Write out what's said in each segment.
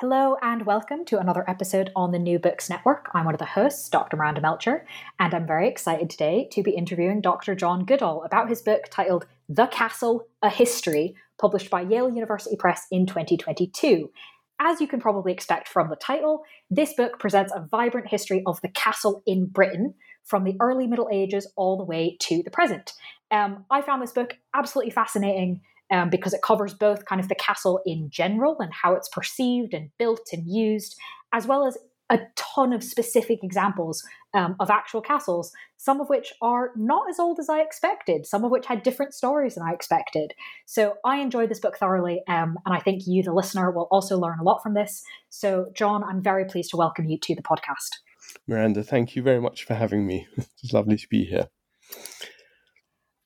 Hello and welcome to another episode on the New Books Network. I'm one of the hosts, Dr. Miranda Melcher, and I'm very excited today to be interviewing Dr. John Goodall about his book titled The Castle A History, published by Yale University Press in 2022. As you can probably expect from the title, this book presents a vibrant history of the castle in Britain from the early Middle Ages all the way to the present. Um, I found this book absolutely fascinating um, because it covers both kind of the castle in general and how it's perceived and built and used, as well as a ton of specific examples um, of actual castles, some of which are not as old as I expected, some of which had different stories than I expected. So I enjoyed this book thoroughly, um, and I think you, the listener, will also learn a lot from this. So, John, I'm very pleased to welcome you to the podcast. Miranda, thank you very much for having me. It's lovely to be here.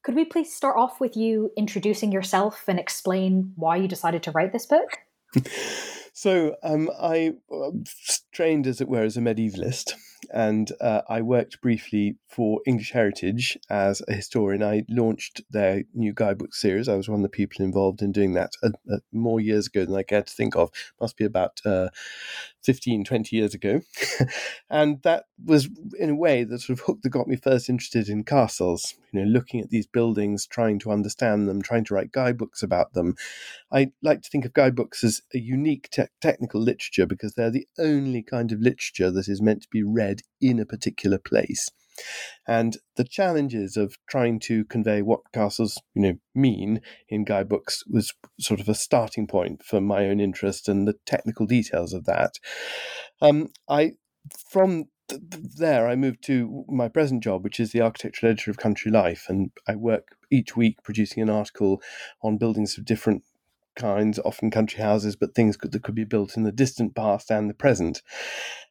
Could we please start off with you introducing yourself and explain why you decided to write this book? so, um, I uh, trained, as it were, as a medievalist, and uh, I worked briefly for English Heritage as a historian. I launched their new guidebook series. I was one of the people involved in doing that uh, uh, more years ago than I care to think of. Must be about uh, 15, 20 years ago. and that was, in a way, the sort of hook that got me first interested in castles, you know, looking at these buildings, trying to understand them, trying to write guidebooks about them. I like to think of guidebooks as a unique te- technical literature because they're the only kind of literature that is meant to be read in a particular place. And the challenges of trying to convey what castles, you know, mean in guidebooks was sort of a starting point for my own interest and the technical details of that. Um, I from th- there, I moved to my present job, which is the architectural editor of Country Life, and I work each week producing an article on buildings of different kinds, often country houses, but things that could be built in the distant past and the present.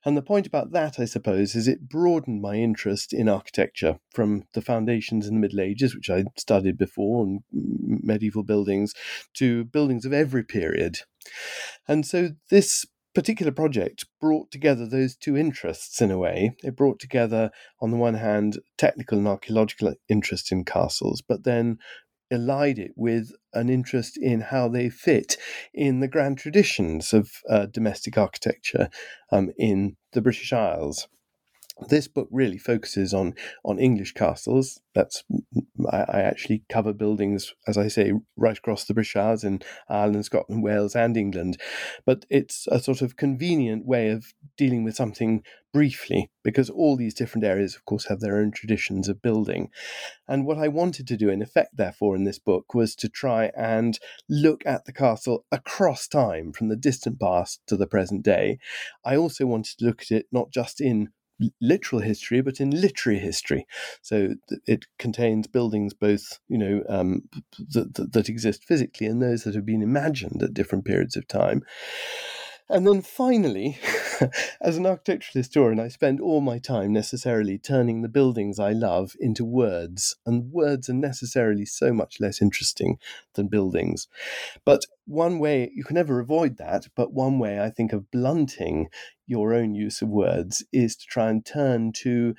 And the point about that, I suppose, is it broadened my interest in architecture from the foundations in the Middle Ages, which I studied before, and medieval buildings, to buildings of every period. And so this particular project brought together those two interests in a way. It brought together, on the one hand, technical and archaeological interest in castles, but then allied it with an interest in how they fit in the grand traditions of uh, domestic architecture um, in the British Isles. This book really focuses on on English castles. That's I, I, actually cover buildings, as I say, right across the British Isles in Ireland, Scotland, Wales, and England. But it's a sort of convenient way of dealing with something briefly, because all these different areas, of course, have their own traditions of building. And what I wanted to do, in effect, therefore, in this book was to try and look at the castle across time, from the distant past to the present day. I also wanted to look at it not just in literal history, but in literary history. So it contains buildings both, you know, um, that, that exist physically and those that have been imagined at different periods of time. And then finally, as an architectural historian, I spend all my time necessarily turning the buildings I love into words, and words are necessarily so much less interesting than buildings. But one way, you can never avoid that, but one way I think of blunting your own use of words is to try and turn to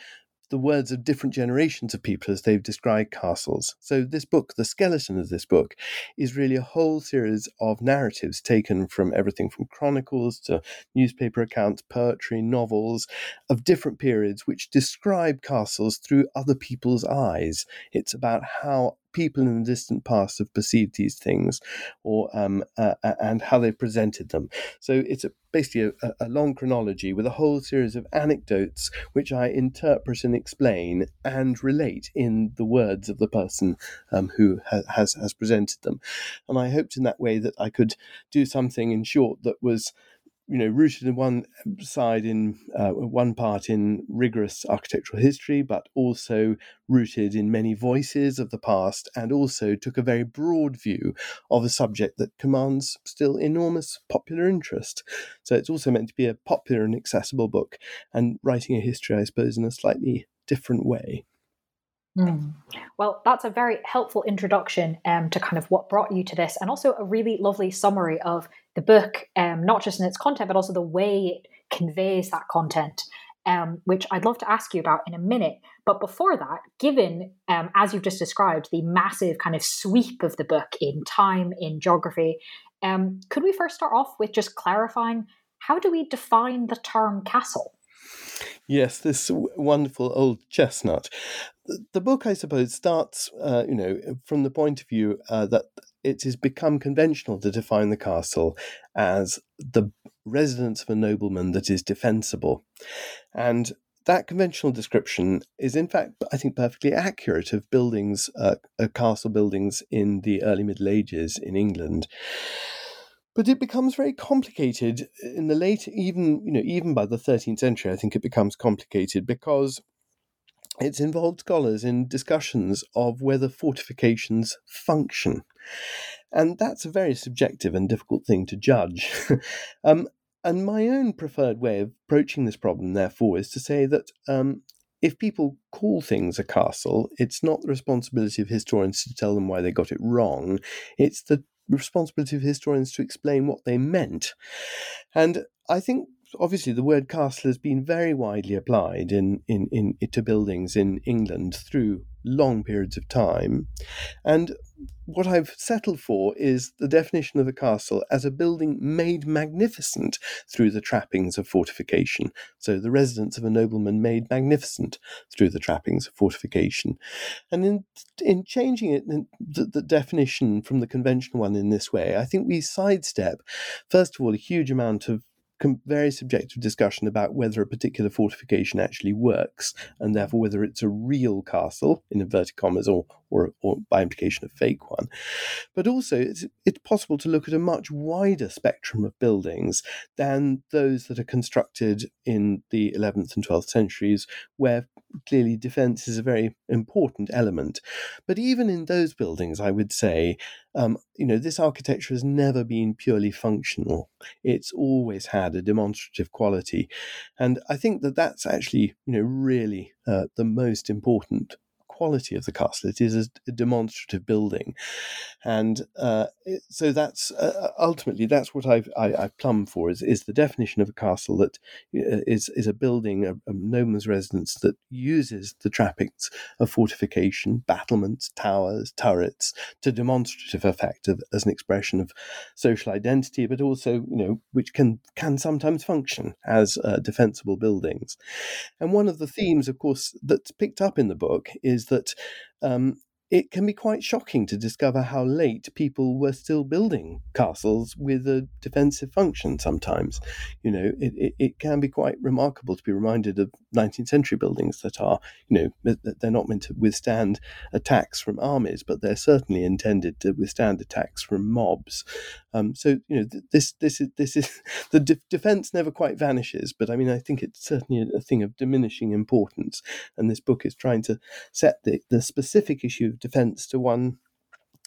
the words of different generations of people as they've described castles. So, this book, the skeleton of this book, is really a whole series of narratives taken from everything from chronicles to newspaper accounts, poetry, novels of different periods, which describe castles through other people's eyes. It's about how people in the distant past have perceived these things, or um, uh, and how they presented them. So it's a, basically a, a, long chronology with a whole series of anecdotes which I interpret and explain and relate in the words of the person um, who ha- has has presented them. And I hoped in that way that I could do something in short that was you know, rooted in one side in uh, one part in rigorous architectural history, but also rooted in many voices of the past, and also took a very broad view of a subject that commands still enormous popular interest. So it's also meant to be a popular and accessible book, and writing a history, I suppose, in a slightly different way. Mm. Well, that's a very helpful introduction um, to kind of what brought you to this, and also a really lovely summary of the book, um, not just in its content, but also the way it conveys that content, um, which I'd love to ask you about in a minute. But before that, given, um, as you've just described, the massive kind of sweep of the book in time, in geography, um, could we first start off with just clarifying how do we define the term castle? Yes, this wonderful old chestnut. The book, I suppose, starts, uh, you know, from the point of view uh, that it has become conventional to define the castle as the residence of a nobleman that is defensible. And that conventional description is, in fact, I think, perfectly accurate of buildings, uh, uh, castle buildings in the early Middle Ages in England. But it becomes very complicated in the late, even you know, even by the 13th century. I think it becomes complicated because it's involved scholars in discussions of whether fortifications function. And that's a very subjective and difficult thing to judge. um, and my own preferred way of approaching this problem, therefore, is to say that um, if people call things a castle, it's not the responsibility of historians to tell them why they got it wrong. It's the responsibility of historians to explain what they meant. And I think obviously the word castle has been very widely applied in, in, in to buildings in England through long periods of time. And what I've settled for is the definition of a castle as a building made magnificent through the trappings of fortification. So, the residence of a nobleman made magnificent through the trappings of fortification. And in, in changing it, the, the definition from the conventional one in this way, I think we sidestep, first of all, a huge amount of very subjective discussion about whether a particular fortification actually works, and therefore whether it's a real castle, in inverted commas, or, or, or by implication a fake one. But also, it's, it's possible to look at a much wider spectrum of buildings than those that are constructed in the 11th and 12th centuries, where clearly defense is a very important element. But even in those buildings, I would say, um, you know, this architecture has never been purely functional. It's always had a demonstrative quality. And I think that that's actually, you know, really uh, the most important quality of the castle. It is a, demonstrative building, and uh, so that's uh, ultimately that's what I've, I, I plumb for is, is the definition of a castle that uh, is is a building, a, a residence that uses the trappings of fortification, battlements, towers, turrets to demonstrative effect of, as an expression of social identity, but also you know which can can sometimes function as uh, defensible buildings. And one of the themes, of course, that's picked up in the book is is that um, it can be quite shocking to discover how late people were still building castles with a defensive function sometimes. You know, it, it, it, can be quite remarkable to be reminded of 19th century buildings that are, you know, they're not meant to withstand attacks from armies, but they're certainly intended to withstand attacks from mobs. Um, so, you know, this, this is, this is, the de- defense never quite vanishes, but I mean, I think it's certainly a thing of diminishing importance. And this book is trying to set the, the specific issue defense to one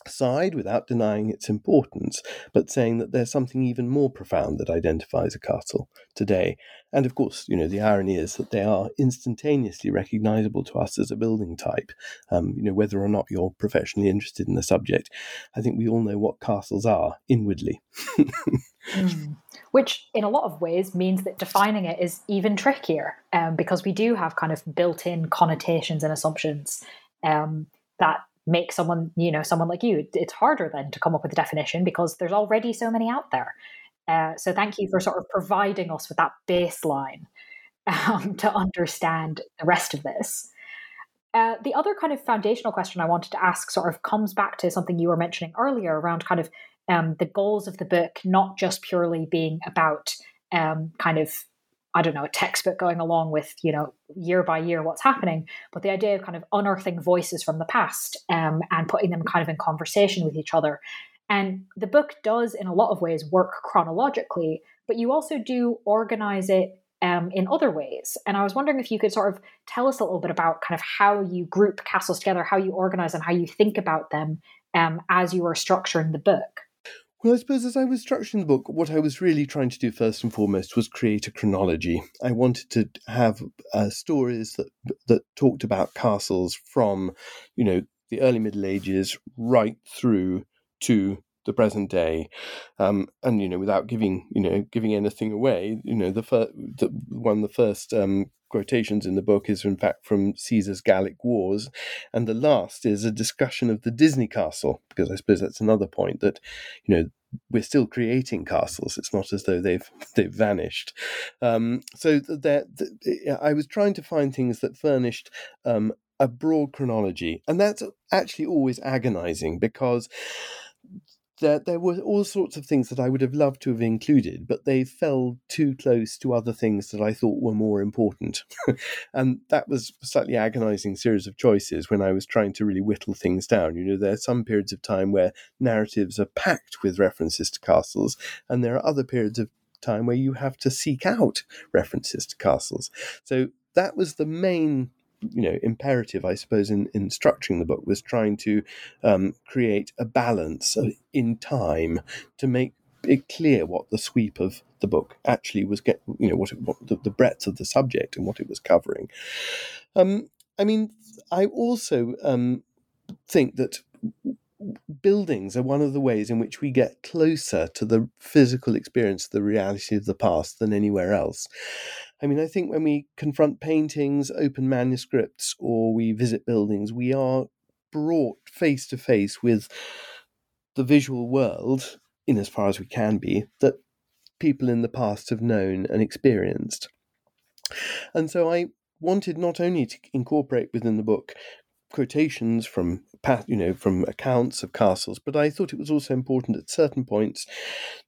side without denying its importance, but saying that there's something even more profound that identifies a castle today. And of course, you know, the irony is that they are instantaneously recognizable to us as a building type. Um, you know, whether or not you're professionally interested in the subject, I think we all know what castles are inwardly. mm. Which, in a lot of ways, means that defining it is even trickier um, because we do have kind of built in connotations and assumptions. Um, that make someone, you know, someone like you, it's harder then to come up with a definition because there's already so many out there. Uh, so thank you for sort of providing us with that baseline um, to understand the rest of this. Uh, the other kind of foundational question I wanted to ask sort of comes back to something you were mentioning earlier around kind of um, the goals of the book, not just purely being about um, kind of I don't know, a textbook going along with, you know, year by year what's happening, but the idea of kind of unearthing voices from the past um, and putting them kind of in conversation with each other. And the book does, in a lot of ways, work chronologically, but you also do organize it um, in other ways. And I was wondering if you could sort of tell us a little bit about kind of how you group castles together, how you organize them, how you think about them um, as you are structuring the book. Well, I suppose as I was structuring the book, what I was really trying to do first and foremost was create a chronology. I wanted to have uh, stories that that talked about castles from, you know, the early Middle Ages right through to the present day, um, and you know, without giving you know giving anything away, you know, the first the, one of the first um, quotations in the book is in fact from Caesar's Gallic Wars, and the last is a discussion of the Disney castle because I suppose that's another point that you know we're still creating castles. It's not as though they've they've vanished. Um, so that I was trying to find things that furnished um, a broad chronology, and that's actually always agonizing because there, there were all sorts of things that I would have loved to have included, but they fell too close to other things that I thought were more important. and that was a slightly agonizing series of choices when I was trying to really whittle things down. You know, there are some periods of time where narratives are packed with references to castles, and there are other periods of time where you have to seek out references to castles. So that was the main you know imperative i suppose in, in structuring the book was trying to um, create a balance in time to make it clear what the sweep of the book actually was get you know what, it, what the, the, breadth of the subject and what it was covering um, i mean i also um, think that buildings are one of the ways in which we get closer to the physical experience, the reality of the past than anywhere else. I mean, I think when we confront paintings, open manuscripts, or we visit buildings, we are brought face to face with the visual world, in as far as we can be, that people in the past have known and experienced. And so I wanted not only to incorporate within the book quotations from you know from accounts of castles but i thought it was also important at certain points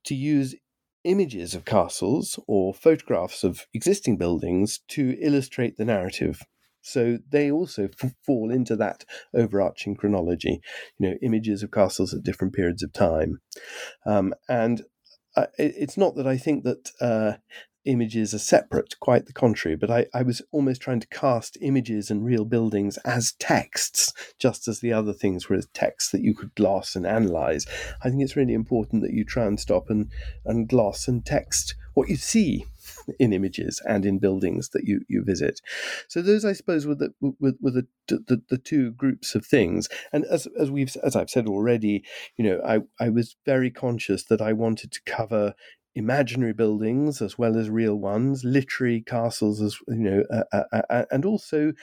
to use images of castles or photographs of existing buildings to illustrate the narrative. So they also f- fall into that overarching chronology you know images of castles at different periods of time. Um, and uh, it, it's not that i think that uh, images are separate, quite the contrary. But I, I was almost trying to cast images and real buildings as texts, just as the other things were as texts that you could gloss and analyze. I think it's really important that you try and stop and, and gloss and text what you see in images and in buildings that you, you visit. So those, I suppose, were the were, were the, the, the two groups of things. And as as we've as I've said already, you know, I I was very conscious that I wanted to cover imaginary buildings as well as real ones, literary castles as you know, uh, uh, uh, and also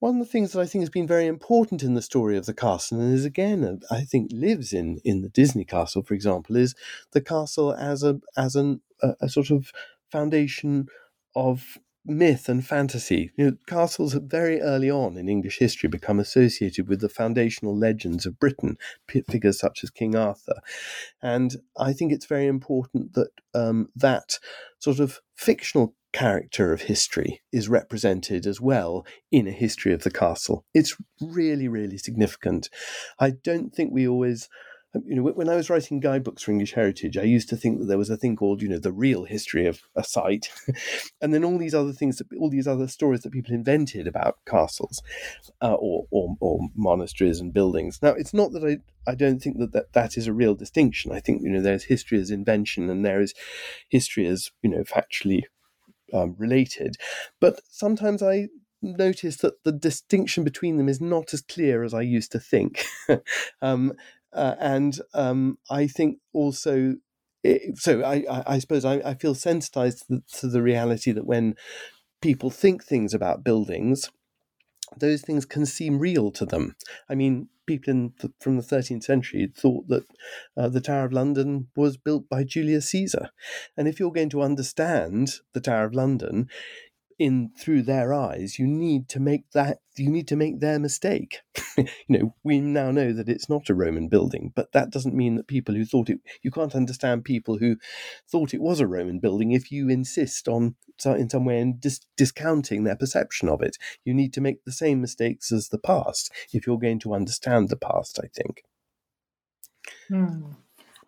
one of the things that I think has been very important in the story of the castle, and is again, I think, lives in in the Disney castle, for example, is the castle as a as an a, a sort of foundation of myth and fantasy. You know, castles very early on in English history become associated with the foundational legends of Britain, figures such as King Arthur, and I think it's very important that um, that sort of fictional character of history is represented as well in a history of the castle. It's really, really significant. I don't think we always you know, when I was writing guidebooks for English heritage, I used to think that there was a thing called, you know, the real history of a site, and then all these other things, that, all these other stories that people invented about castles, uh, or, or, or monasteries and buildings. Now, it's not that I I don't think that, that that is a real distinction. I think you know there's history as invention, and there is history as you know factually um, related, but sometimes I notice that the distinction between them is not as clear as I used to think. um, uh, and um, I think also, it, so I, I, suppose I, I, feel sensitized to the, to the reality that when people think things about buildings, those things can seem real to them. I mean, people the, from the 13th century thought that uh, the Tower of London was built by Julius Caesar. And if you're going to understand the Tower of London, in through their eyes, you need to make that you need to make their mistake. you know, we now know that it's not a Roman building, but that doesn't mean that people who thought it you can't understand people who thought it was a Roman building if you insist on in some way in dis- discounting their perception of it. You need to make the same mistakes as the past if you're going to understand the past, I think. Hmm.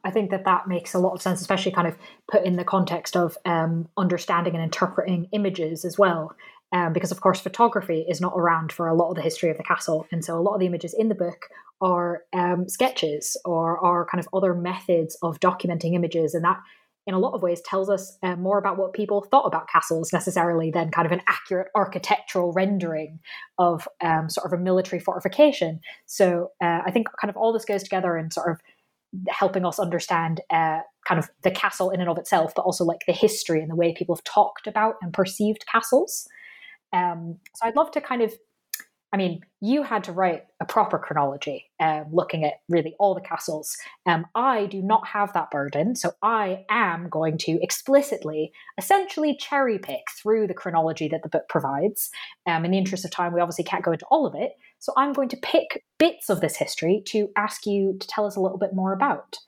I think that that makes a lot of sense, especially kind of put in the context of um, understanding and interpreting images as well. Um, because, of course, photography is not around for a lot of the history of the castle. And so a lot of the images in the book are um, sketches or are kind of other methods of documenting images. And that, in a lot of ways, tells us uh, more about what people thought about castles necessarily than kind of an accurate architectural rendering of um, sort of a military fortification. So uh, I think kind of all this goes together and sort of helping us understand uh, kind of the castle in and of itself, but also like the history and the way people have talked about and perceived castles. Um, so I'd love to kind of, I mean, you had to write a proper chronology, um, looking at really all the castles. Um, I do not have that burden, so I am going to explicitly, essentially cherry pick through the chronology that the book provides. Um, in the interest of time, we obviously can't go into all of it, so I'm going to pick bits of this history to ask you to tell us a little bit more about.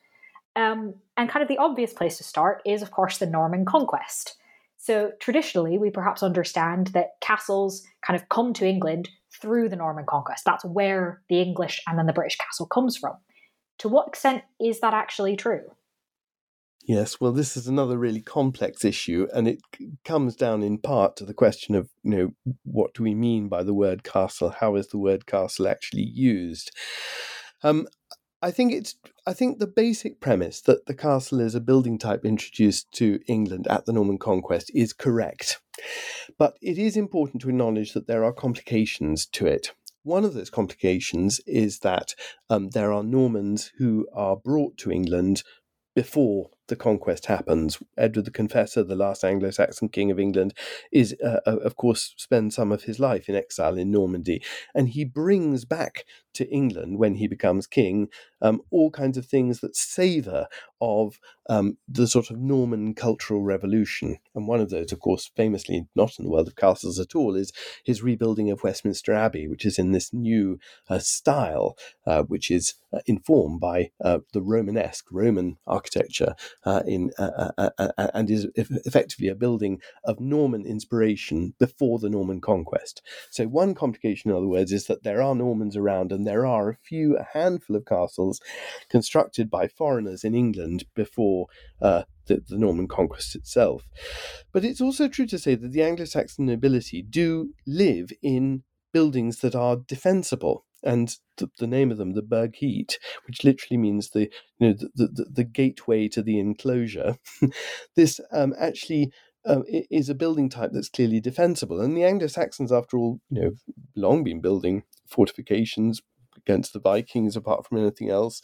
Um, and kind of the obvious place to start is, of course, the Norman conquest. So traditionally, we perhaps understand that castles kind of come to England through the Norman conquest. That's where the English and then the British castle comes from. To what extent is that actually true? Yes, well, this is another really complex issue, and it comes down in part to the question of, you know, what do we mean by the word castle? How is the word castle actually used? Um, I think it's. I think the basic premise that the castle is a building type introduced to England at the Norman Conquest is correct, but it is important to acknowledge that there are complications to it. One of those complications is that um, there are Normans who are brought to England before the conquest happens. Edward the Confessor, the last Anglo Saxon king of England, is, uh, uh, of course, spends some of his life in exile in Normandy. And he brings back to England, when he becomes king, um, all kinds of things that savour of um, the sort of Norman cultural revolution. And one of those, of course, famously not in the world of castles at all, is his rebuilding of Westminster Abbey, which is in this new uh, style, uh, which is uh, informed by uh, the Romanesque, Roman architecture uh, in uh, uh, uh, uh and is effectively a building of Norman inspiration before the Norman conquest. So one complication, in other words, is that there are Normans around, and there are a few, a handful of castles constructed by foreigners in England before the, the, Norman conquest itself. But it's also true to say that the Anglo Saxon nobility do live in buildings that are defensible and the, the, name of them, the Burhgeat, which literally means the you know the the, the gateway to the enclosure. this um, actually um, is a building type that's clearly defensible, and the Anglo Saxons, after all, you know, long been building fortifications against the Vikings, apart from anything else.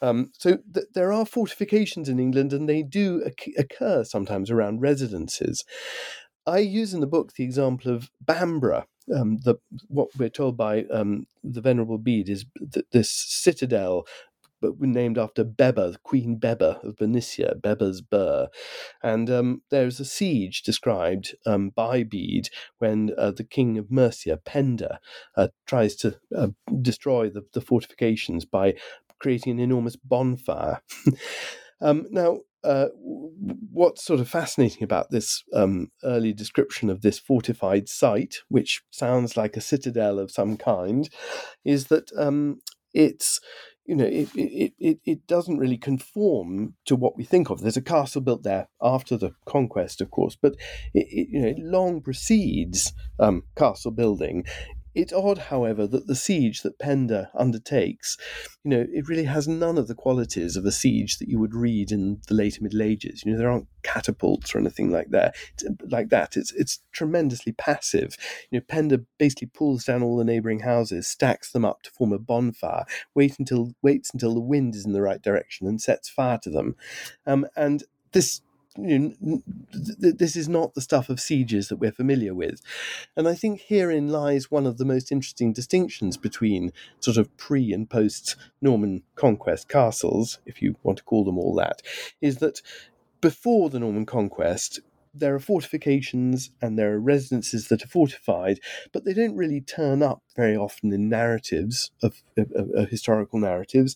Um, so th- there are fortifications in England, and they do occur sometimes around residences. I use in the book the example of Bamborough, um, the what we're told by um, the Venerable Bede is that this citadel but named after Bebba, Queen Bebba of Bernicia, Bebba's Burh. And um, there's a siege described um, by Bede when uh, the king of Mercia, Penda, uh, tries to uh, destroy the, the, fortifications by creating an enormous bonfire. um, now, uh, what's sort of fascinating about this um, early description of this fortified site, which sounds like a citadel of some kind, is that um, it's you know it, it, it, it doesn't really conform to what we think of. There's a castle built there after the conquest, of course, but it, it you know it long precedes um, castle building it's odd, however, that the siege that Penda undertakes, you know, it really has none of the qualities of a siege that you would read in the later Middle Ages. You know, there aren't catapults or anything like that. It's, like that, it's it's tremendously passive. You know, Penda basically pulls down all the neighbouring houses, stacks them up to form a bonfire, wait until waits until the wind is in the right direction, and sets fire to them. Um, and this you know, this is not the stuff of sieges that we're familiar with. And I think herein lies one of the most interesting distinctions between sort of pre and post Norman conquest castles, if you want to call them all that, is that before the Norman conquest, there are fortifications and there are residences that are fortified, but they don't really turn up very often in narratives of, of, of, historical narratives,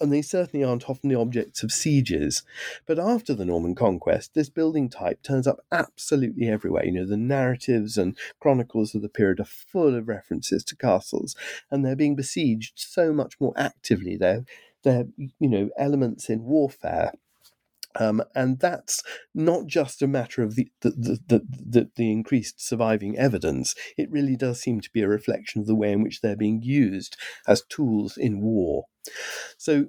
and they certainly aren't often the objects of sieges. But after the Norman conquest, this building type turns up absolutely everywhere. You know, the narratives and chronicles of the period are full of references to castles, and they're being besieged so much more actively. They're they're you know elements in warfare um, and that's not just a matter of the the, the, the, the, increased surviving evidence. It really does seem to be a reflection of the way in which they're being used as tools in war. So,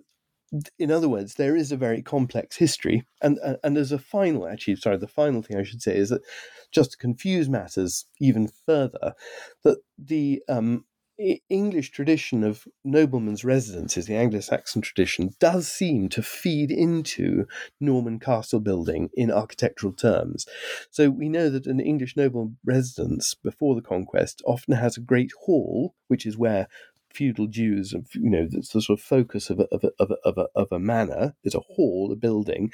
in other words, there is a very complex history. And, and as a final, actually, sorry, the final thing I should say is that just to confuse matters even further, that the um, English tradition of noblemen's residences, the Anglo Saxon tradition, does seem to feed into Norman castle building in architectural terms. So we know that an English noble residence before the conquest often has a great hall, which is where feudal of you know the sort of focus of a, of a, of a, of a, of a manor is a hall a building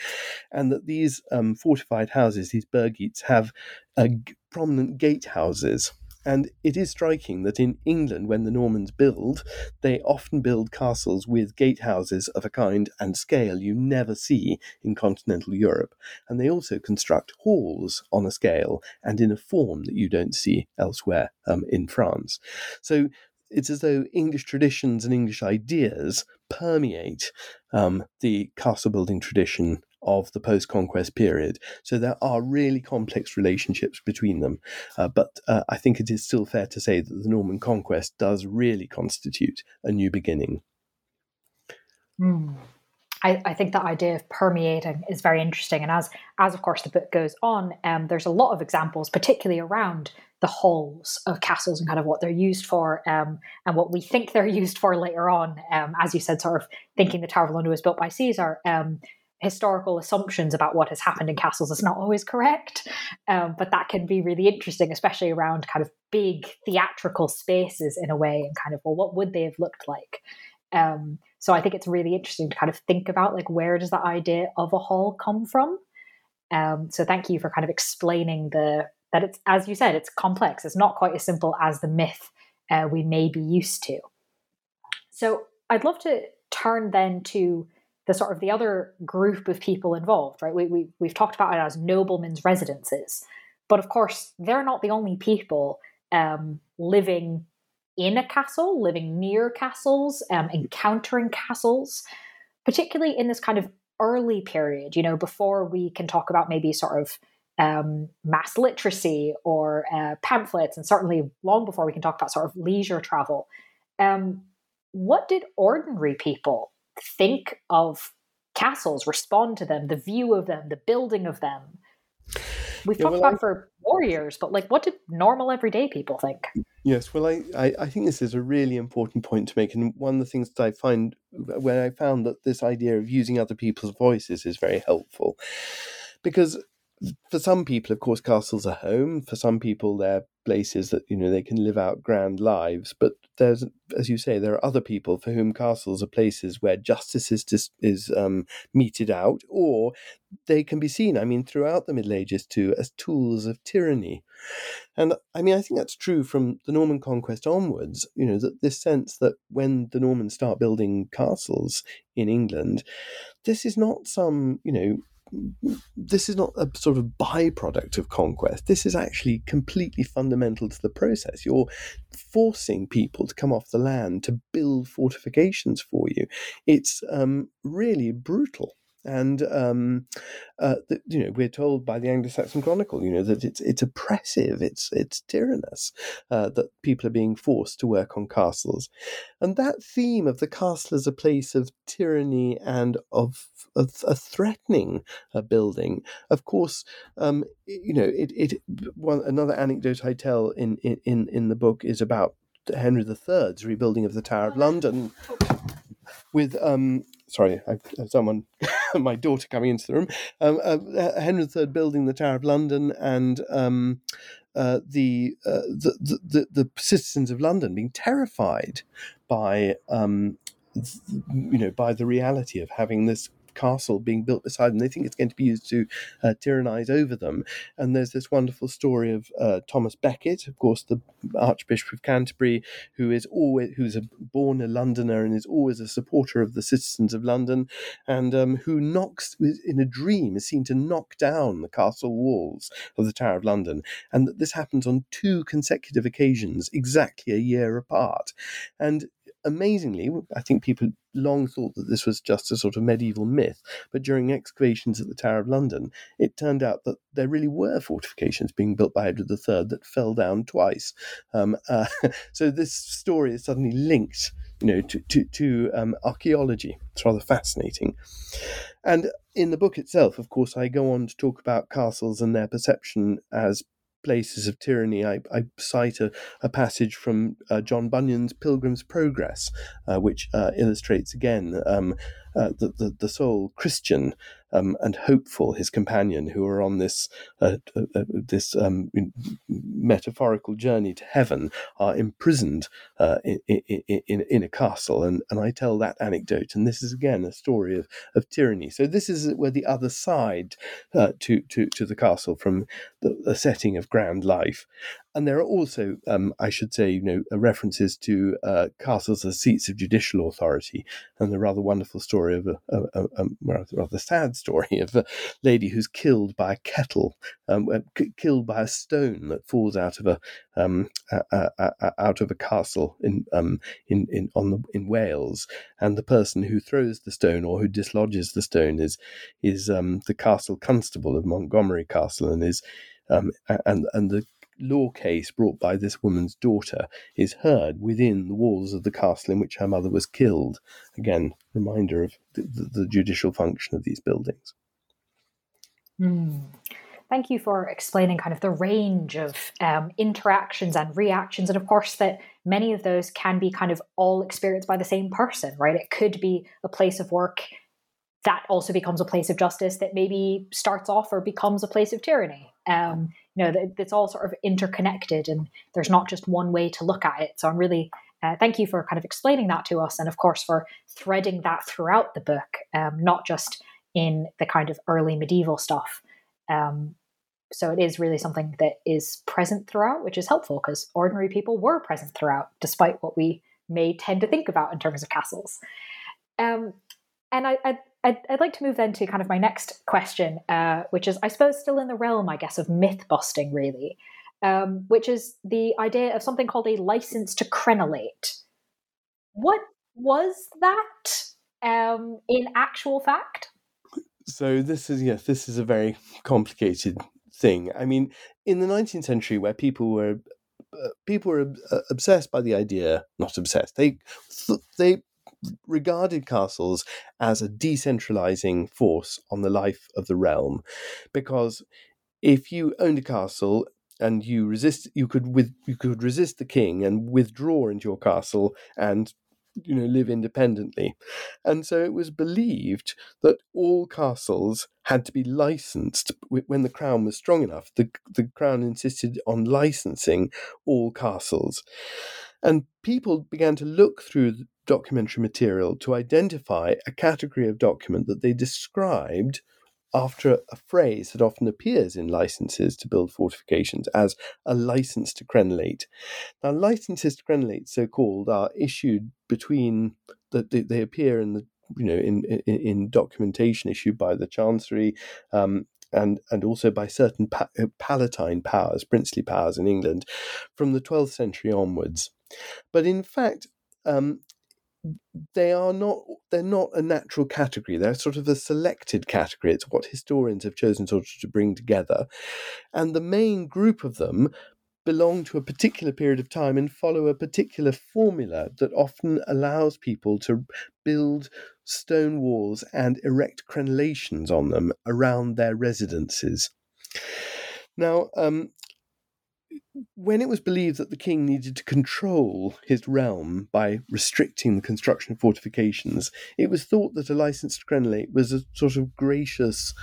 and that these um, fortified houses these burhgeats have uh, prominent gatehouses and it is striking that in England, when the Normans build, they often build castles with gatehouses of a kind and scale you never see in continental Europe. And they also construct halls on a scale and in a form that you don't see elsewhere um, in France. So it's as though English traditions and English ideas permeate um, the castle building tradition of the post conquest period. So there are really complex relationships between them. Uh, but uh, I think it is still fair to say that the Norman conquest does really constitute a new beginning. Mm. I, I, think that idea of permeating is very interesting. And as, as of course, the book goes on, um, there's a lot of examples, particularly around the halls of castles and kind of what they're used for um, and what we think they're used for later on. Um, as you said, sort of thinking the Tower of London was built by Caesar. Historical assumptions about what has happened in castles is not always correct. Um, but that can be really interesting, especially around kind of big theatrical spaces in a way, and kind of, well, what would they have looked like? Um, so I think it's really interesting to kind of think about like where does the idea of a hall come from? Um, so thank you for kind of explaining the that it's as you said, it's complex. It's not quite as simple as the myth uh, we may be used to. So I'd love to turn then to the sort of the other group of people involved, right? We, we, we've talked about it as noblemen's residences. But of course, they're not the only people um, living in a castle, living near castles, um, encountering castles, particularly in this kind of early period, you know, before we can talk about maybe sort of um, mass literacy or uh, pamphlets, and certainly long before we can talk about sort of leisure travel. Um, what did ordinary people think of castles, respond to them, the view of them, the building of them. We've yeah, talked well, about I, for warriors, but like, what did normal everyday people think? Yes, well, I, I, I, think this is a really important point to make, and one of the things that I find when I found that this idea of using other people's voices is very helpful, because for some people, of course, castles are home. For some people, they're places that you know they can live out grand lives. But there's, as you say, there are other people for whom castles are places where justice is dis- is um, meted out, or they can be seen. I mean, throughout the Middle Ages too, as tools of tyranny. And I mean, I think that's true from the Norman conquest onwards. You know, that this sense that when the Normans start building castles in England, this is not some you know this is not a sort of byproduct of conquest. This is actually completely fundamental to the process. You're forcing people to come off the land to build fortifications for you. It's um, really brutal and um, uh, the, you know we're told by the Anglo-Saxon Chronicle, you know that it's it's oppressive, it's it's tyrannous uh, that people are being forced to work on castles, and that theme of the castle as a place of tyranny and of, of a threatening a building, of course, um, you know it it one another anecdote I tell in in in the book is about Henry III's rebuilding of the Tower of London with um sorry, I, someone, my daughter coming into the room. Um, uh, Henry III building the Tower of London and um, uh, the, uh, the, the, the citizens of London being terrified by um, you know by the reality of having this castle being built beside them. They think it's going to be used to uh, tyrannize over them. And there's this wonderful story of uh, Thomas Becket, of course, the Archbishop of Canterbury, who is always who's a, born a Londoner and is always a supporter of the citizens of London, and um, who knocks in a dream is seen to knock down the castle walls of the Tower of London, and that this happens on two consecutive occasions, exactly a year apart. And amazingly, I think people long thought that this was just a sort of medieval myth, but during excavations at the Tower of London, it turned out that there really were fortifications being built by Edward III that fell down twice. Um, uh, so this story is suddenly linked, you know, to to, to um, archaeology. It's rather fascinating. And in the book itself, of course, I go on to talk about castles and their perception as places of tyranny, I, I cite a, a, passage from uh, John Bunyan's Pilgrim's Progress, uh, which uh, illustrates again um, uh, the, the, the sole Christian um, and hopeful, his companion, who are on this uh, uh, uh this um, metaphorical journey to heaven, are imprisoned uh, in, in, in a castle, and, and I tell that anecdote, and this is again a story of, of tyranny. So this is where the other side to, to to the castle from the, the setting of grand life, and there are also, um, I should say, you know, uh, references to uh, castles as seats of judicial authority, and the rather wonderful story of a, a, a, a rather sad story of a lady who's killed by a kettle, um, uh, killed by a stone that falls out of a um, out of a castle in um, in in on the in Wales, and the person who throws the stone or who dislodges the stone is is um, the castle constable of Montgomery Castle, and is um, and and the law case brought by this woman's daughter is heard within the walls of the castle in which her mother was killed. Again, reminder of the, the, judicial function of these buildings. Mm. Thank you for explaining kind of the range of um, interactions and reactions, and of course that many of those can be kind of all experienced by the same person, right? It could be a place of work that also becomes a place of justice that maybe starts off or becomes a place of tyranny. Um, you know, it's all sort of interconnected and there's not just one way to look at it. So I'm really, uh, thank you for kind of explaining that to us and, of course, for threading that throughout the book, um, not just in the kind of early medieval stuff. Um, so it is really something that is present throughout, which is helpful because ordinary people were present throughout, despite what we may tend to think about in terms of castles. Um, and I, I I'd, I'd, like to move then to kind of my next question, uh, which is, I suppose, still in the realm, I guess, of myth busting, really, um, which is the idea of something called a license to crenellate. What was that um, in actual fact? So this is yes, this is a very complicated thing. I mean, in the 19th century, where people were uh, people were uh, obsessed by the idea, not obsessed. They they regarded castles as a decentralizing force on the life of the realm. Because if you owned a castle and you resist you could with you could resist the king and withdraw into your castle and you know live independently. And so it was believed that all castles had to be licensed. When the crown was strong enough the the crown insisted on licensing all castles. And people began to look through documentary material to identify a category of document that they described after a phrase that often appears in licenses to build fortifications as a license to crenellate. Now, licenses to crenellate, so called, are issued between that they, they, appear in the you know in, in, in documentation issued by the chancery um, and and also by certain pa- uh, palatine powers, princely powers in England, from the 12th century onwards. But in fact, um, they are not they're not a natural category. They're sort of a selected category. It's what historians have chosen sort of to bring together. And the main group of them belong to a particular period of time and follow a particular formula that often allows people to build stone walls and erect crenellations on them around their residences. Now um, when it was believed that the king needed to control his realm by restricting the construction of fortifications, it was thought that a license to crenellate was a sort of gracious,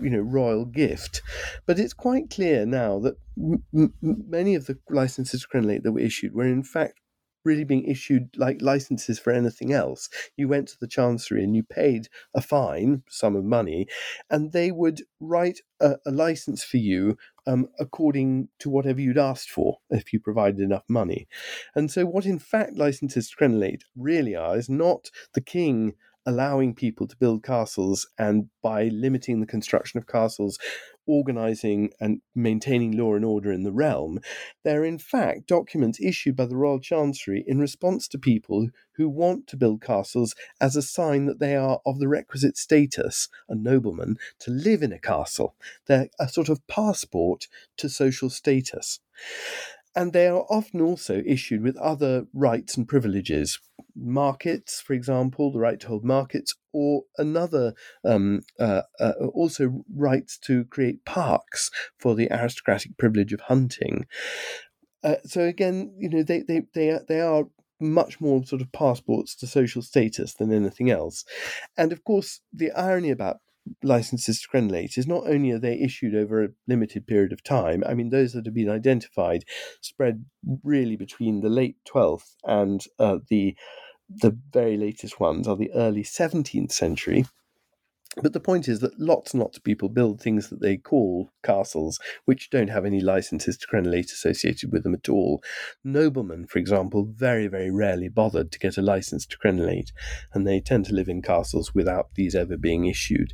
you know, royal gift. But it's quite clear now that m- m- many of the licenses to crenellate that were issued were in fact really being issued like licenses for anything else. You went to the chancery and you paid a fine, sum of money, and they would write a, a license for you um, according to whatever you'd asked for if you provided enough money. And so, what in fact licenses to crenellate really are is not the king allowing people to build castles and by limiting the construction of castles organizing and maintaining law and order in the realm. They're in fact documents issued by the Royal Chancery in response to people who want to build castles as a sign that they are of the requisite status, a nobleman, to live in a castle. They're a sort of passport to social status. And they are often also issued with other rights and privileges. Markets, for example, the right to hold markets, or another, um, uh, uh, also rights to create parks for the aristocratic privilege of hunting. Uh, so again, you know, they, they, they, are, they are much more sort of passports to social status than anything else. And of course, the irony about licenses to crenellate is not only are they issued over a limited period of time, I mean, those that have been identified spread really between the late 12th and uh, the the very latest ones are the early 17th century. But the point is that lots and lots of people build things that they call castles, which don't have any licenses to crenellate associated with them at all. Noblemen, for example, very, very rarely bothered to get a license to crenellate, and they tend to live in castles without these ever being issued,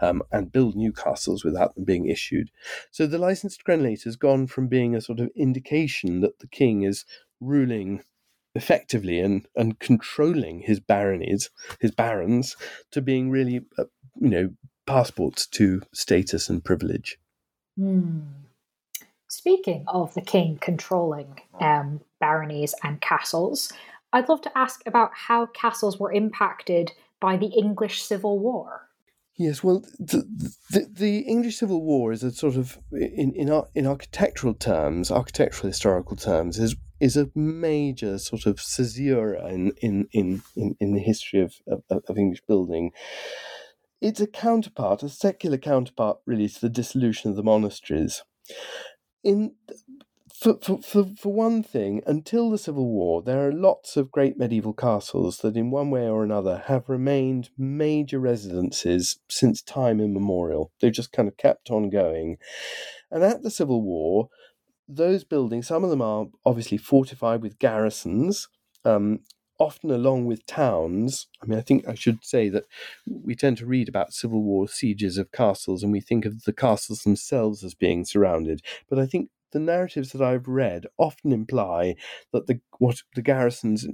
um, and build new castles without them being issued. So the license to crenellate has gone from being a sort of indication that the king is ruling effectively and, and controlling his baronies, his barons, to being really you know, passports to status and privilege. Hmm. Speaking of the king controlling um, baronies and castles, I'd love to ask about how castles were impacted by the English Civil War. Yes, well, the, the, the, English Civil War is a sort of, in, in, in architectural terms, architectural historical terms, is is a major sort of caesura in, in, in, in, in the history of, of, of English building it's a counterpart, a secular counterpart, really, to the dissolution of the monasteries. In for, for, for, for one thing, until the Civil War, there are lots of great medieval castles that, in one way or another, have remained major residences since time immemorial. They've just kind of kept on going. And at the Civil War, those buildings, some of them are obviously fortified with garrisons, um, often along with towns. I mean, I think I should say that we tend to read about Civil War sieges of castles and we think of the castles themselves as being surrounded. But I think the narratives that I've read often imply that the what the garrisons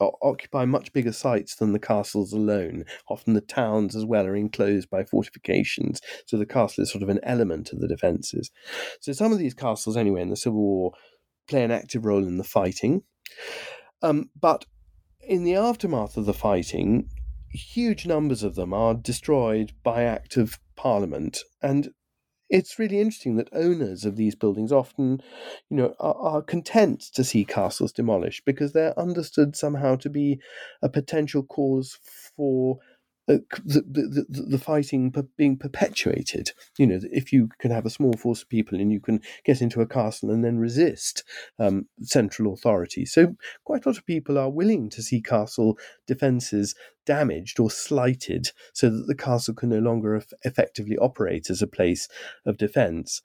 occupy much bigger sites than the castles alone. Often the towns as well are enclosed by fortifications, so the castle is sort of an element of the defences. So some of these castles, anyway, in the Civil War, play an active role in the fighting. Um, but in the aftermath of the fighting, huge numbers of them are destroyed by act of parliament. And it's really interesting that owners of these buildings often, you know, are, are, content to see castles demolished because they're understood somehow to be a potential cause for the, the, the, the fighting being perpetuated. You know, if you can have a small force of people and you can get into a castle and then resist um, central authority. So, quite a lot of people are willing to see castle defences damaged or slighted so that the castle can no longer effectively operate as a place of defence.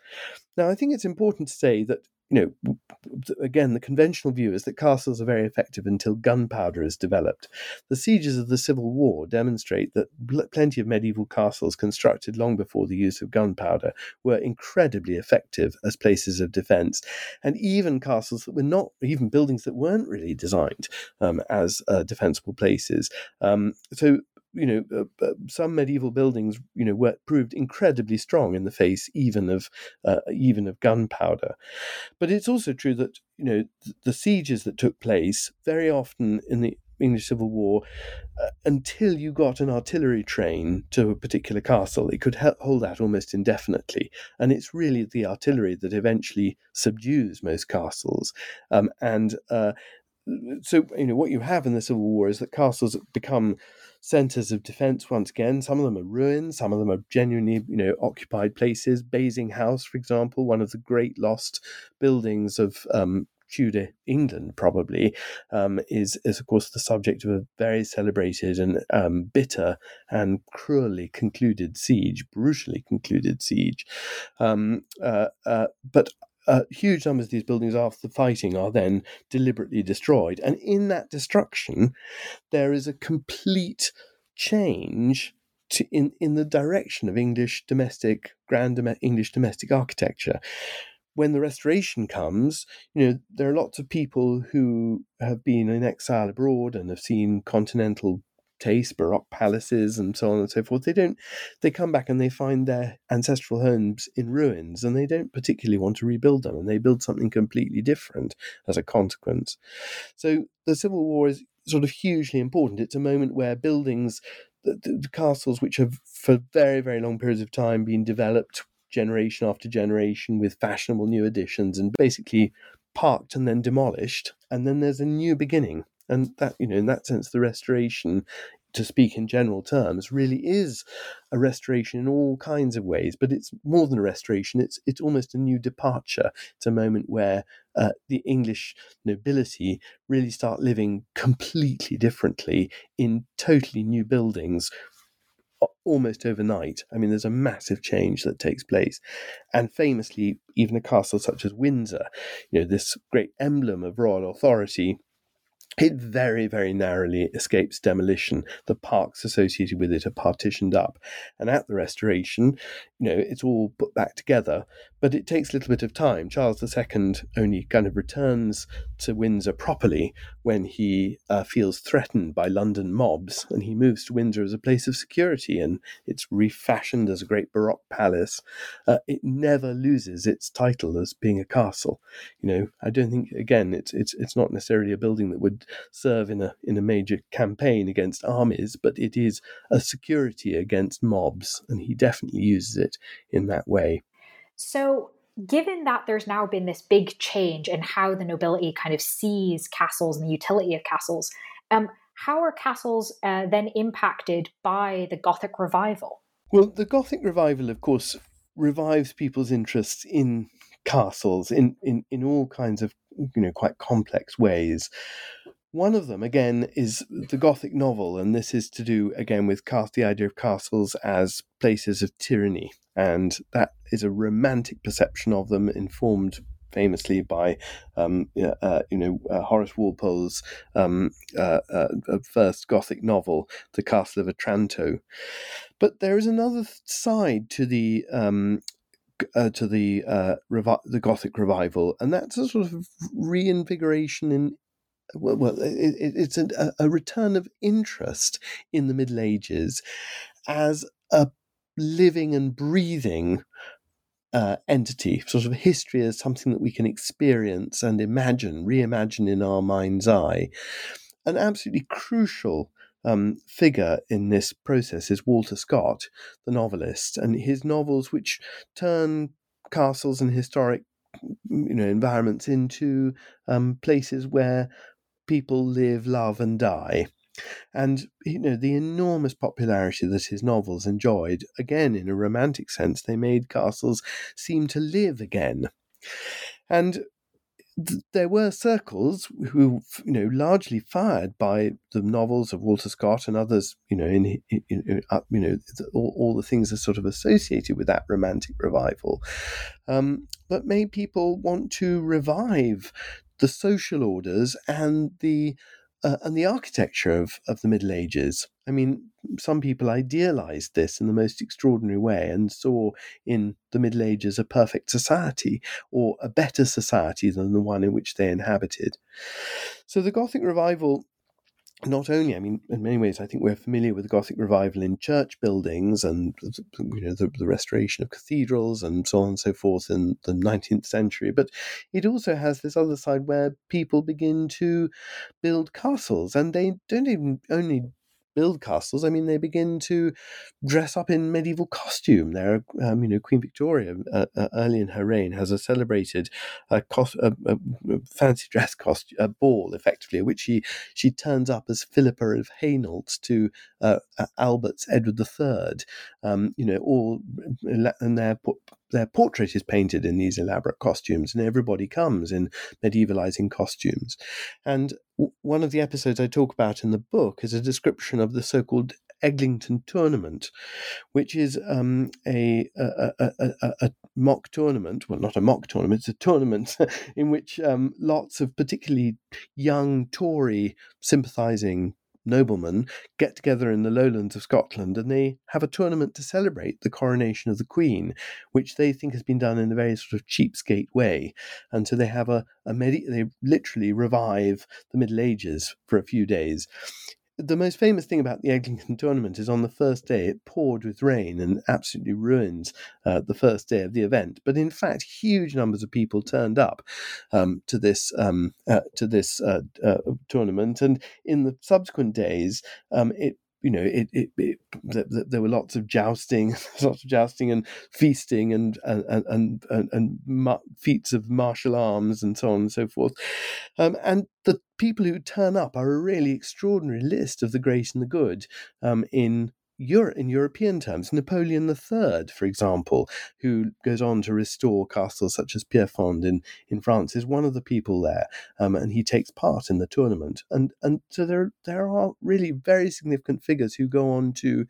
Now, I think it's important to say that you know, again, the conventional view is that castles are very effective until gunpowder is developed. The sieges of the Civil War demonstrate that plenty of medieval castles constructed long before the use of gunpowder were incredibly effective as places of defense. And even castles that were not, even buildings that weren't really designed um, as uh, defensible places. Um, so you know, uh, uh, some medieval buildings, you know, were proved incredibly strong in the face even of uh, even of gunpowder. But it's also true that you know the sieges that took place very often in the English Civil War, uh, until you got an artillery train to a particular castle, it could hold that almost indefinitely. And it's really the artillery that eventually subdues most castles. Um, and uh, so, you know, what you have in the Civil War is that castles become centres of defence once again. Some of them are ruins, some of them are genuinely, you know, occupied places. Basing House, for example, one of the great lost buildings of um, Tudor England, probably, um, is, is, of course, the subject of a very celebrated and um, bitter and cruelly concluded siege, brutally concluded siege. Um, uh, uh, but uh, huge numbers of these buildings after the fighting are then deliberately destroyed. And in that destruction, there is a complete change to, in, in the direction of English domestic, grand English domestic architecture when the restoration comes, you know, there are lots of people who have been in exile abroad and have seen continental taste, Baroque palaces, and so on and so forth. They don't. They come back and they find their ancestral homes in ruins, and they don't particularly want to rebuild them, and they build something completely different as a consequence. So the Civil War is sort of hugely important. It's a moment where buildings. The, the castles, which have for very, very long periods of time been developed generation after generation with fashionable new additions and basically parked and then demolished. And then there's a new beginning. And that, you know, in that sense, the restoration, to speak in general terms, really is a restoration in all kinds of ways. But it's more than a restoration; it's it's almost a new departure. It's a moment where uh, the English nobility really start living completely differently in totally new buildings almost overnight. I mean, there's a massive change that takes place. And famously, even a castle such as Windsor, you know, this great emblem of royal authority, it very, very narrowly escapes demolition. The parks associated with it are partitioned up. And at the restoration, you know, it's all put back together, but it takes a little bit of time. Charles II only kind of returns to Windsor properly when he uh, feels threatened by London mobs, and he moves to Windsor as a place of security, and it's refashioned as a great Baroque palace. Uh, it never loses its title as being a castle. You know, I don't think again it's it's it's not necessarily a building that would serve in a in a major campaign against armies, but it is a security against mobs, and he definitely uses it in that way. So, given that there's now been this big change in how the nobility kind of sees castles and the utility of castles, um, how are castles uh, then impacted by the Gothic revival? Well, the Gothic revival, of course, revives people's interests in castles in, in, in all kinds of you know quite complex ways. One of them, again, is the Gothic novel, and this is to do again with cast the idea of castles as places of tyranny, and that is a romantic perception of them, informed famously by um, uh, you know uh, Horace Walpole's um, uh, uh, first Gothic novel, The Castle of Otranto. But there is another side to the um, uh, to the uh, revi- the Gothic revival, and that's a sort of reinvigoration in well, it, it's a, a return of interest in the Middle Ages as a living and breathing uh, entity, sort of history as something that we can experience and imagine, reimagine in our mind's eye. An absolutely crucial um, figure in this process is Walter Scott, the novelist, and his novels, which turn castles and historic you know environments into um, places where people live, love, and die. And you know the enormous popularity that his novels enjoyed. Again, in a romantic sense, they made castles seem to live again. And there were circles who, you know, largely fired by the novels of Walter Scott and others, you know, in, in, in uh, you know, all, all, the things are sort of associated with that romantic revival, um, that made people want to revive the social orders and the uh, and the architecture of, of the Middle Ages. I mean, some people idealized this in the most extraordinary way and saw in the Middle Ages a perfect society or a better society than the one in which they inhabited. So the Gothic revival not only, I mean, in many ways, I think we're familiar with the Gothic revival in church buildings and you know the, the, restoration of cathedrals and so on and so forth in the 19th century, but it also has this other side where people begin to build castles, and they don't even only build castles. I mean, they begin to dress up in medieval costume. There, um, you know, Queen Victoria, uh, uh, early in her reign, has a celebrated uh, cost, a fancy dress costume, a ball, effectively, which she she turns up as Philippa of Hainault to uh, Albert's Edward III. Um, you know, all and they're put their portrait is painted in these elaborate costumes, and everybody comes in medievalizing costumes. And one of the episodes I talk about in the book is a description of the so-called Eglinton tournament, which is um, a, a, a, a, mock tournament. Well, not a mock tournament; it's a tournament in which um, lots of particularly young Tory sympathising noblemen get together in the lowlands of Scotland and they have a tournament to celebrate the coronation of the Queen, which they think has been done in a very sort of cheapskate way. And so they have a, a medi- they literally revive the Middle Ages for a few days the most famous thing about the Eglinton tournament is on the first day it poured with rain and absolutely ruined uh, the first day of the event. But in fact, huge numbers of people turned up um, to this um, uh, to this uh, uh tournament, and in the subsequent days, um, it you know, it, it, it there were lots of jousting, lots of jousting and feasting and and and and, and feats of martial arms and so on and so forth. Um, and the people who turn up are a really extraordinary list of the great and the good um, in In European terms, Napoleon III, for example, who goes on to restore castles such as Pierrefonds in, in France, is one of the people there, um, and he takes part in the tournament. And and so there there are really very significant figures who go on to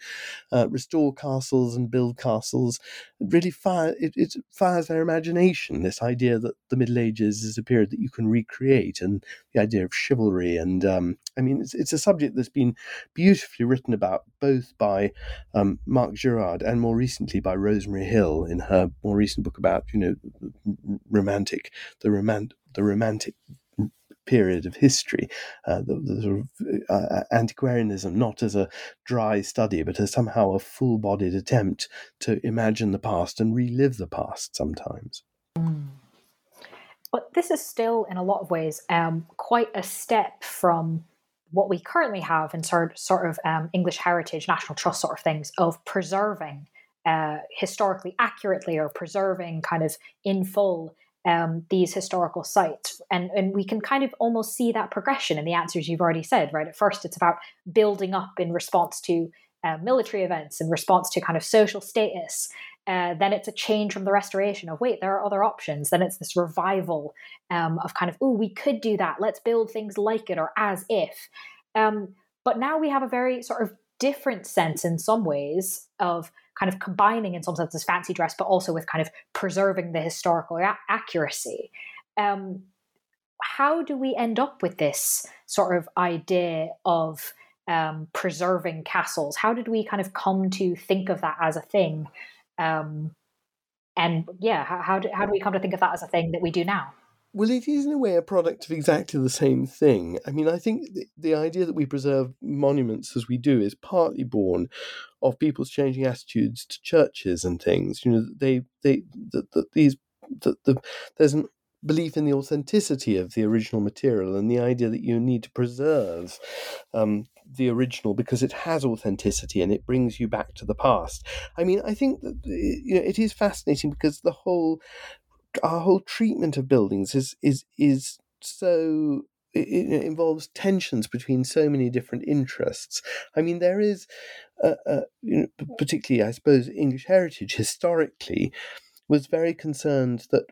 uh, restore castles and build castles. It really fire it, it fires their imagination. This idea that the Middle Ages is a period that you can recreate, and the idea of chivalry. And um, I mean, it's it's a subject that's been beautifully written about both by by um, Mark Girouard and more recently by Rosemary Hill in her more recent book about you know romantic the romantic the romantic period of history, uh, the, the, sort of uh, uh, antiquarianism, not as a dry study, but as somehow a full bodied attempt to imagine the past and relive the past sometimes. Mm. But this is still, in a lot of ways, um, quite a step from what we currently have in sort, sort of um, English heritage, national trust sort of things of preserving uh, historically accurately or preserving kind of in full um, these historical sites. And, and we can kind of almost see that progression in the answers you've already said, right? At first, it's about building up in response to uh, military events, in response to kind of social status. Uh, then it's a change from the restoration of wait, there are other options. Then it's this revival um, of kind of oh, we could do that. Let's build things like it or as if. Um, but now we have a very sort of different sense in some ways of kind of combining in some senses fancy dress, but also with kind of preserving the historical a- accuracy. Um, how do we end up with this sort of idea of um, preserving castles? How did we kind of come to think of that as a thing? Um, and yeah, how, how, do, how do we come to think of that as a thing that we do now? Well, it is in a way a product of exactly the same thing. I mean, I think the, the idea that we preserve monuments as we do is partly born of people's changing attitudes to churches and things. You know, they they that these that the there's an belief in the authenticity of the original material and the idea that you need to preserve um, the original because it has authenticity and it brings you back to the past. I mean, I think that you know, it is fascinating because the whole our whole treatment of buildings is is is so it, involves tensions between so many different interests. I mean, there is, uh, uh, you know, particularly, I suppose, English heritage historically was very concerned that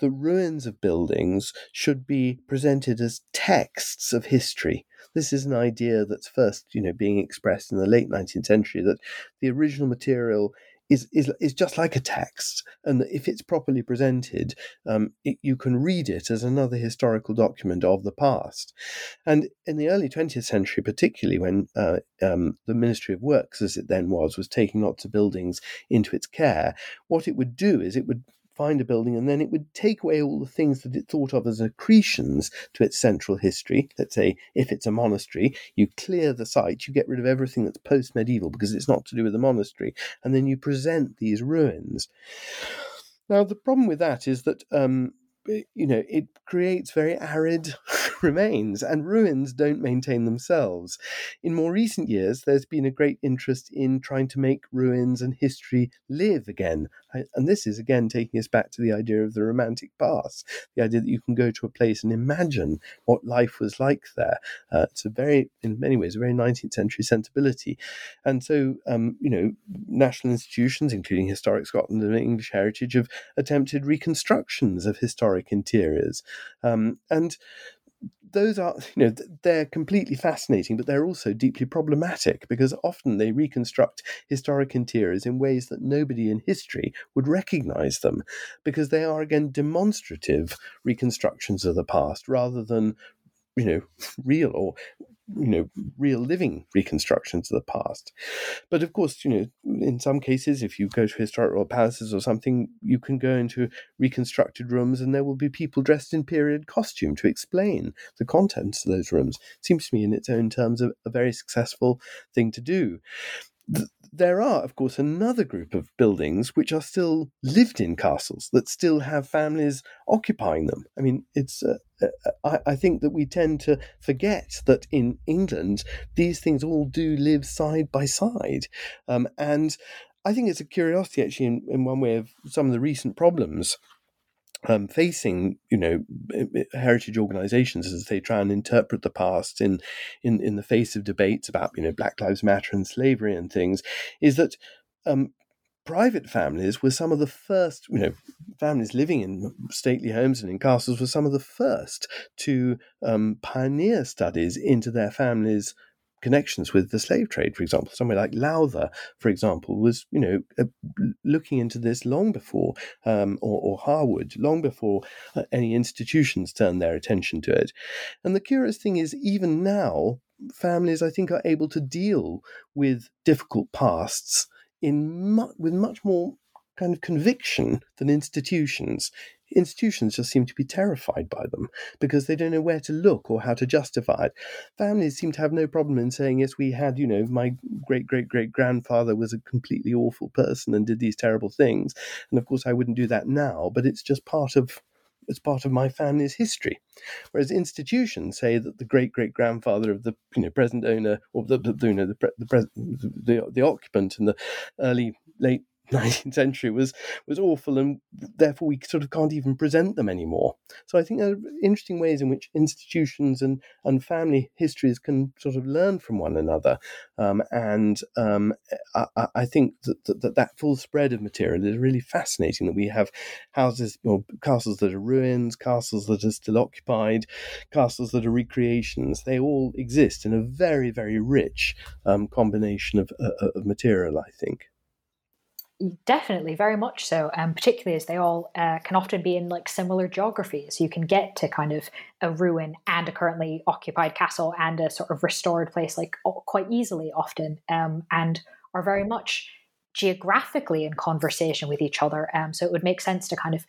the ruins of buildings should be presented as texts of history. This is an idea that's first, you know, being expressed in the late 19th century that the original material is is is just like a text, and that if it's properly presented, um, it, you can read it as another historical document of the past. And in the early 20th century, particularly when uh, um, the Ministry of Works, as it then was, was taking lots of buildings into its care, what it would do is it would find a building, and then it would take away all the things that it thought of as accretions to its central history. Let's say if it's a monastery, you clear the site, you get rid of everything that's post medieval because it's not to do with the monastery, and then you present these ruins. Now, the problem with that is that um, you know, it creates very arid remains, and ruins don't maintain themselves. In more recent years, there's been a great interest in trying to make ruins and history live again. And this is again taking us back to the idea of the romantic past, the idea that you can go to a place and imagine what life was like there. Uh, it's a very, in many ways, a very 19th century sensibility. And so, um, you know, national institutions, including Historic Scotland and English Heritage, have attempted reconstructions of historic interiors. Um, and those are you know they're completely fascinating but they're also deeply problematic because often they reconstruct historic interiors in ways that nobody in history would recognize them because they are again demonstrative reconstructions of the past rather than you know real or you know real living reconstructions of the past. But of course you know in some cases if you go to historical palaces or something you can go into reconstructed rooms and there will be people dressed in period costume to explain the contents of those rooms. Seems to me in its own terms a, a very successful thing to do there are, of course, another group of buildings which are still lived in castles that still have families occupying them. I mean, it's. Uh, uh, I, I, think that we tend to forget that in England these things all do live side by side, um, and I think it's a curiosity actually in, in one way of some of the recent problems um, facing you know heritage organizations as they try and interpret the past in in in the face of debates about you know Black Lives Matter and slavery and things is that um, private families were some of the first you know families living in stately homes and in castles were some of the first to um, pioneer studies into their families connections with the slave trade, for example. Somewhere like Lowther, for example, was you know uh, looking into this long before, um, or, or, Harewood, long before uh, any institutions turned their attention to it. And the curious thing is, even now, families I think are able to deal with difficult pasts in mu- with much more kind of conviction than institutions institutions just seem to be terrified by them because they don't know where to look or how to justify it. Families seem to have no problem in saying, yes, we had, you know, my great great great grandfather was a completely awful person and did these terrible things. And of course, I wouldn't do that now, but it's just part of it's part of my family's history. Whereas institutions say that the great great grandfather of the you know present owner or the, the you know the the, the the occupant in the early late 19th century was was awful, and therefore we sort of can't even present them anymore. So I think there are interesting ways in which institutions and and family histories can sort of learn from one another, um, and um, I, I, think that, that, that full spread of material is really fascinating. That we have houses or castles that are ruins, castles that are still occupied, castles that are recreations. They all exist in a very very rich um, combination of, uh, of material. I think. Definitely, very much so. Um, particularly as they all uh, can often be in like similar geographies. You can get to kind of a ruin and a currently occupied castle and a sort of restored place like quite easily, often, um, and are very much geographically in conversation with each other. Um, so it would make sense to kind of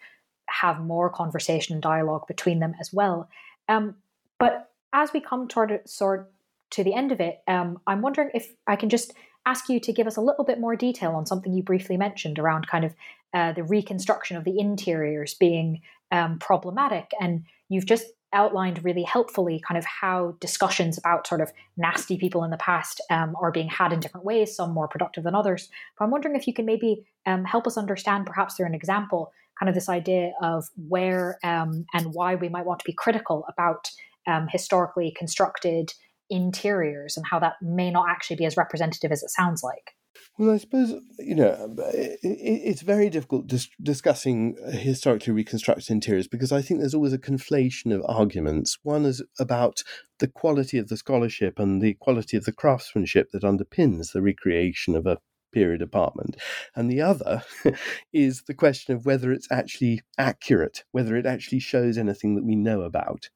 have more conversation and dialogue between them as well. Um, but as we come toward sort to the end of it, um, I'm wondering if I can just ask you to give us a little bit more detail on something you briefly mentioned around kind of uh, the reconstruction of the interiors being um, problematic. And you've just outlined really helpfully kind of how discussions about sort of nasty people in the past um, are being had in different ways, some more productive than others. But I'm wondering if you can maybe um, help us understand, perhaps through an example, kind of this idea of where um, and why we might want to be critical about um, historically constructed interiors and how that may not actually be as representative as it sounds like. Well, I suppose you know it's very difficult dis- discussing historically reconstructed interiors because I think there's always a conflation of arguments. One is about the quality of the scholarship and the quality of the craftsmanship that underpins the recreation of a period apartment, and the other is the question of whether it's actually accurate, whether it actually shows anything that we know about.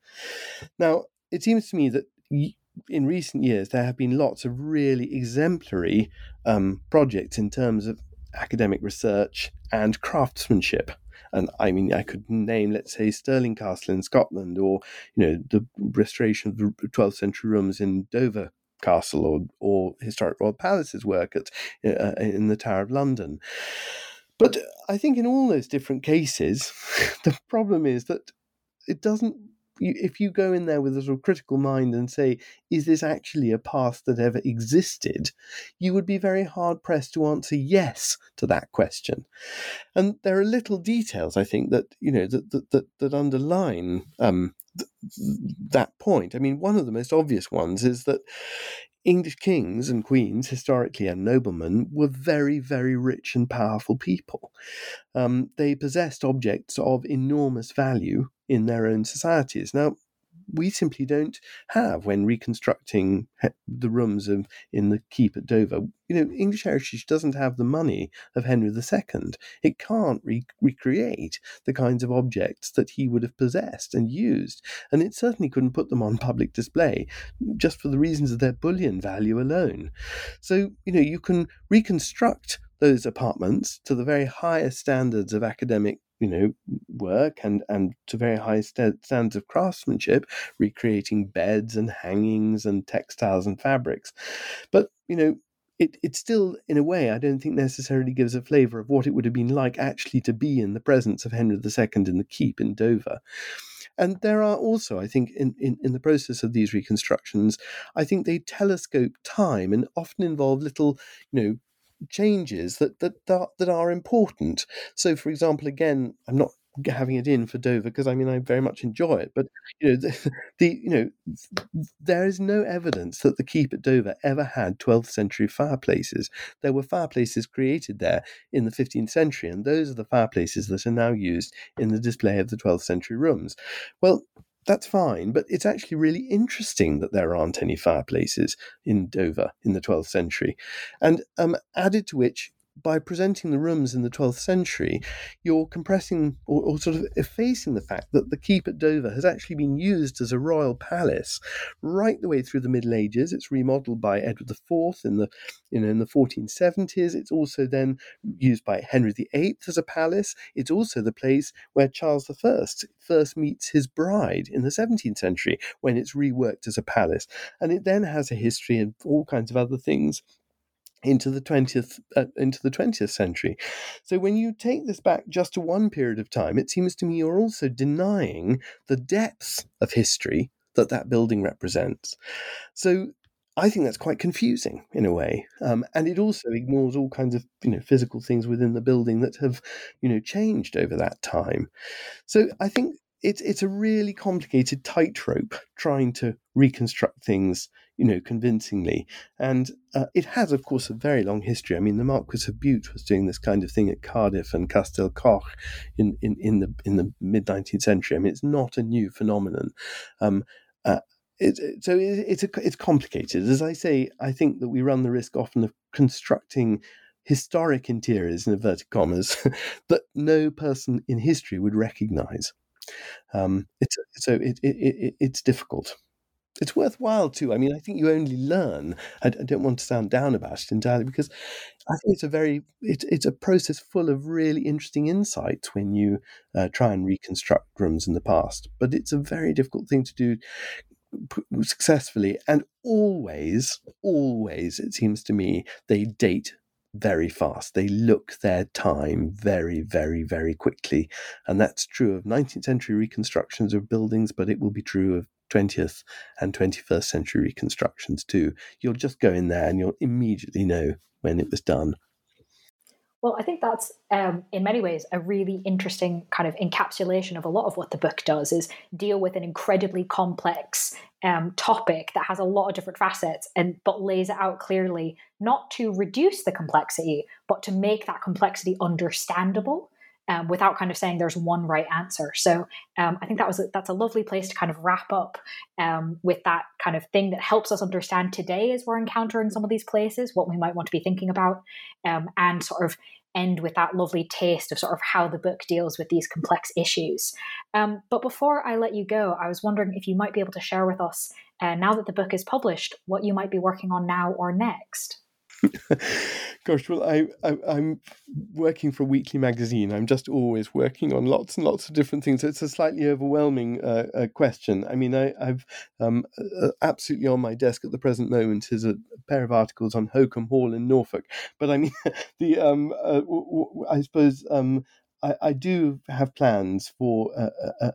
Now, it seems to me that in recent years, there have been lots of really exemplary um, projects in terms of academic research and craftsmanship. And I mean, I could name, let's say, Stirling Castle in Scotland, or you know, the restoration of the 12th century rooms in Dover Castle, or or historic royal palaces work at uh, in the Tower of London. But I think in all those different cases, the problem is that it doesn't if you go in there with a sort of critical mind and say, is this actually a past that ever existed? You would be very hard pressed to answer yes to that question. And there are little details, I think, that you know that that that, that underline um, th- that point. I mean, one of the most obvious ones is that English kings and queens, historically and noblemen, were very, very rich and powerful people. Um, they possessed objects of enormous value in their own societies. Now, we simply don't have when reconstructing the rooms of, in the keep at Dover. You know, English heritage doesn't have the money of Henry II. It can't re- recreate the kinds of objects that he would have possessed and used, and it certainly couldn't put them on public display just for the reasons of their bullion value alone. So, you know, you can reconstruct those apartments to the very highest standards of academic you know work and and to very high st- standards of craftsmanship recreating beds and hangings and textiles and fabrics but you know it, it still, in a way, I don't think necessarily gives a flavour of what it would have been like actually to be in the presence of Henry II in the keep in Dover. And there are also, I think, in, in, in, the process of these reconstructions, I think they telescope time and often involve little, you know, changes that that that that are important. So, for example, again, I'm not having it in for Dover because I mean I very much enjoy it, but you know the, the, you know there is no evidence that the keep at Dover ever had 12th century fireplaces. There were fireplaces created there in the 15th century, and those are the fireplaces that are now used in the display of the 12th century rooms. Well, that's fine, but it's actually really interesting that there aren't any fireplaces in Dover in the 12th century. And um, added to which, by presenting the rooms in the 12th century, you're compressing or, or, sort of effacing the fact that the keep at Dover has actually been used as a royal palace right the way through the Middle Ages. It's remodeled by Edward IV in the you know in the 1470s. It's also then used by Henry VIII as a palace. It's also the place where Charles I first meets his bride in the 17th century when it's reworked as a palace, and it then has a history of all kinds of other things into the 20th uh, into the 20th century so when you take this back just to one period of time it seems to me you're also denying the depth of history that that building represents so I think that's quite confusing in a way, um, and it also ignores all kinds of you know physical things within the building that have you know changed over that time. So I think it's it's a really complicated tightrope trying to reconstruct things, you know, convincingly. And uh, it has, of course, a very long history. I mean, the Marquis of Bute was doing this kind of thing at Cardiff and Castell Coch in, in, in the in the mid nineteenth century. I mean, it's not a new phenomenon. Um, uh, it, so it, it's a, it's complicated. As I say, I think that we run the risk often of constructing historic interiors in inverted commas that no person in history would recognize. Um, it's so it, it, it, it's difficult. It's worthwhile too. I mean, I think you only learn. I, I, don't want to sound down about it entirely because I think it's a very it's it's a process full of really interesting insights when you uh, try and reconstruct rooms in the past. But it's a very difficult thing to do successfully, and always, always, it seems to me, they date very fast. They look their time very, very, very quickly. And that's true of 19th century reconstructions of buildings, but it will be true of 20th and 21st century reconstructions too. You'll just go in there and you'll immediately know when it was done. Well, I think that's um, in many ways a really interesting kind of encapsulation of a lot of what the book does is deal with an incredibly complex um, topic that has a lot of different facets and but lays it out clearly, not to reduce the complexity, but to make that complexity understandable. Um, without kind of saying there's one right answer. So um, I think that was a, that's a lovely place to kind of wrap up um, with that kind of thing that helps us understand today as we're encountering some of these places what we might want to be thinking about, um, and sort of end with that lovely taste of sort of how the book deals with these complex issues. Um, but before I let you go, I was wondering if you might be able to share with us, uh, now that the book is published, what you might be working on now or next. Gosh, well, I, I am working for a weekly magazine. I'm just always working on lots and lots of different things. It's a slightly overwhelming uh, uh, question. I mean, I, have um, uh, absolutely on my desk at the present moment is a pair of articles on Holkham Hall in Norfolk. But I mean, the um, uh, w- w- I suppose um, I, I, do have plans for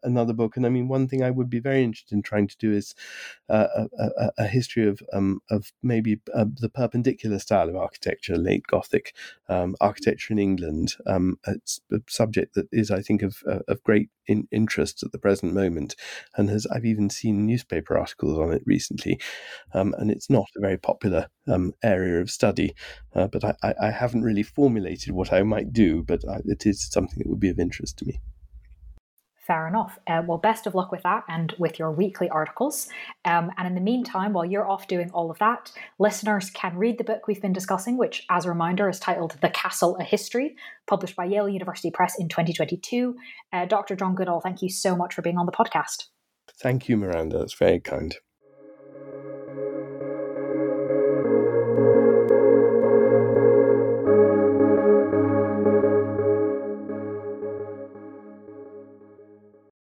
another book, and I mean, one thing I would be very interested in trying to do is uh, a, a, history of um, of maybe uh, the perpendicular style of architecture, late Gothic um, architecture in England. Um, it's a subject that is, I think, of uh, of great in, interest at the present moment, and has I've even seen newspaper articles on it recently, um, and it's not a very popular um, area of study. Uh, but I, I, haven't really formulated what I might do, but I, it is something that would be of interest to me. Fair enough. Uh, well, best of luck with that and with your weekly articles. Um, and in the meantime, while you're off doing all of that, listeners can read the book we've been discussing, which, as a reminder, is titled The Castle A History, published by Yale University Press in 2022. Uh, Dr. John Goodall, thank you so much for being on the podcast. Thank you, Miranda. It's very kind.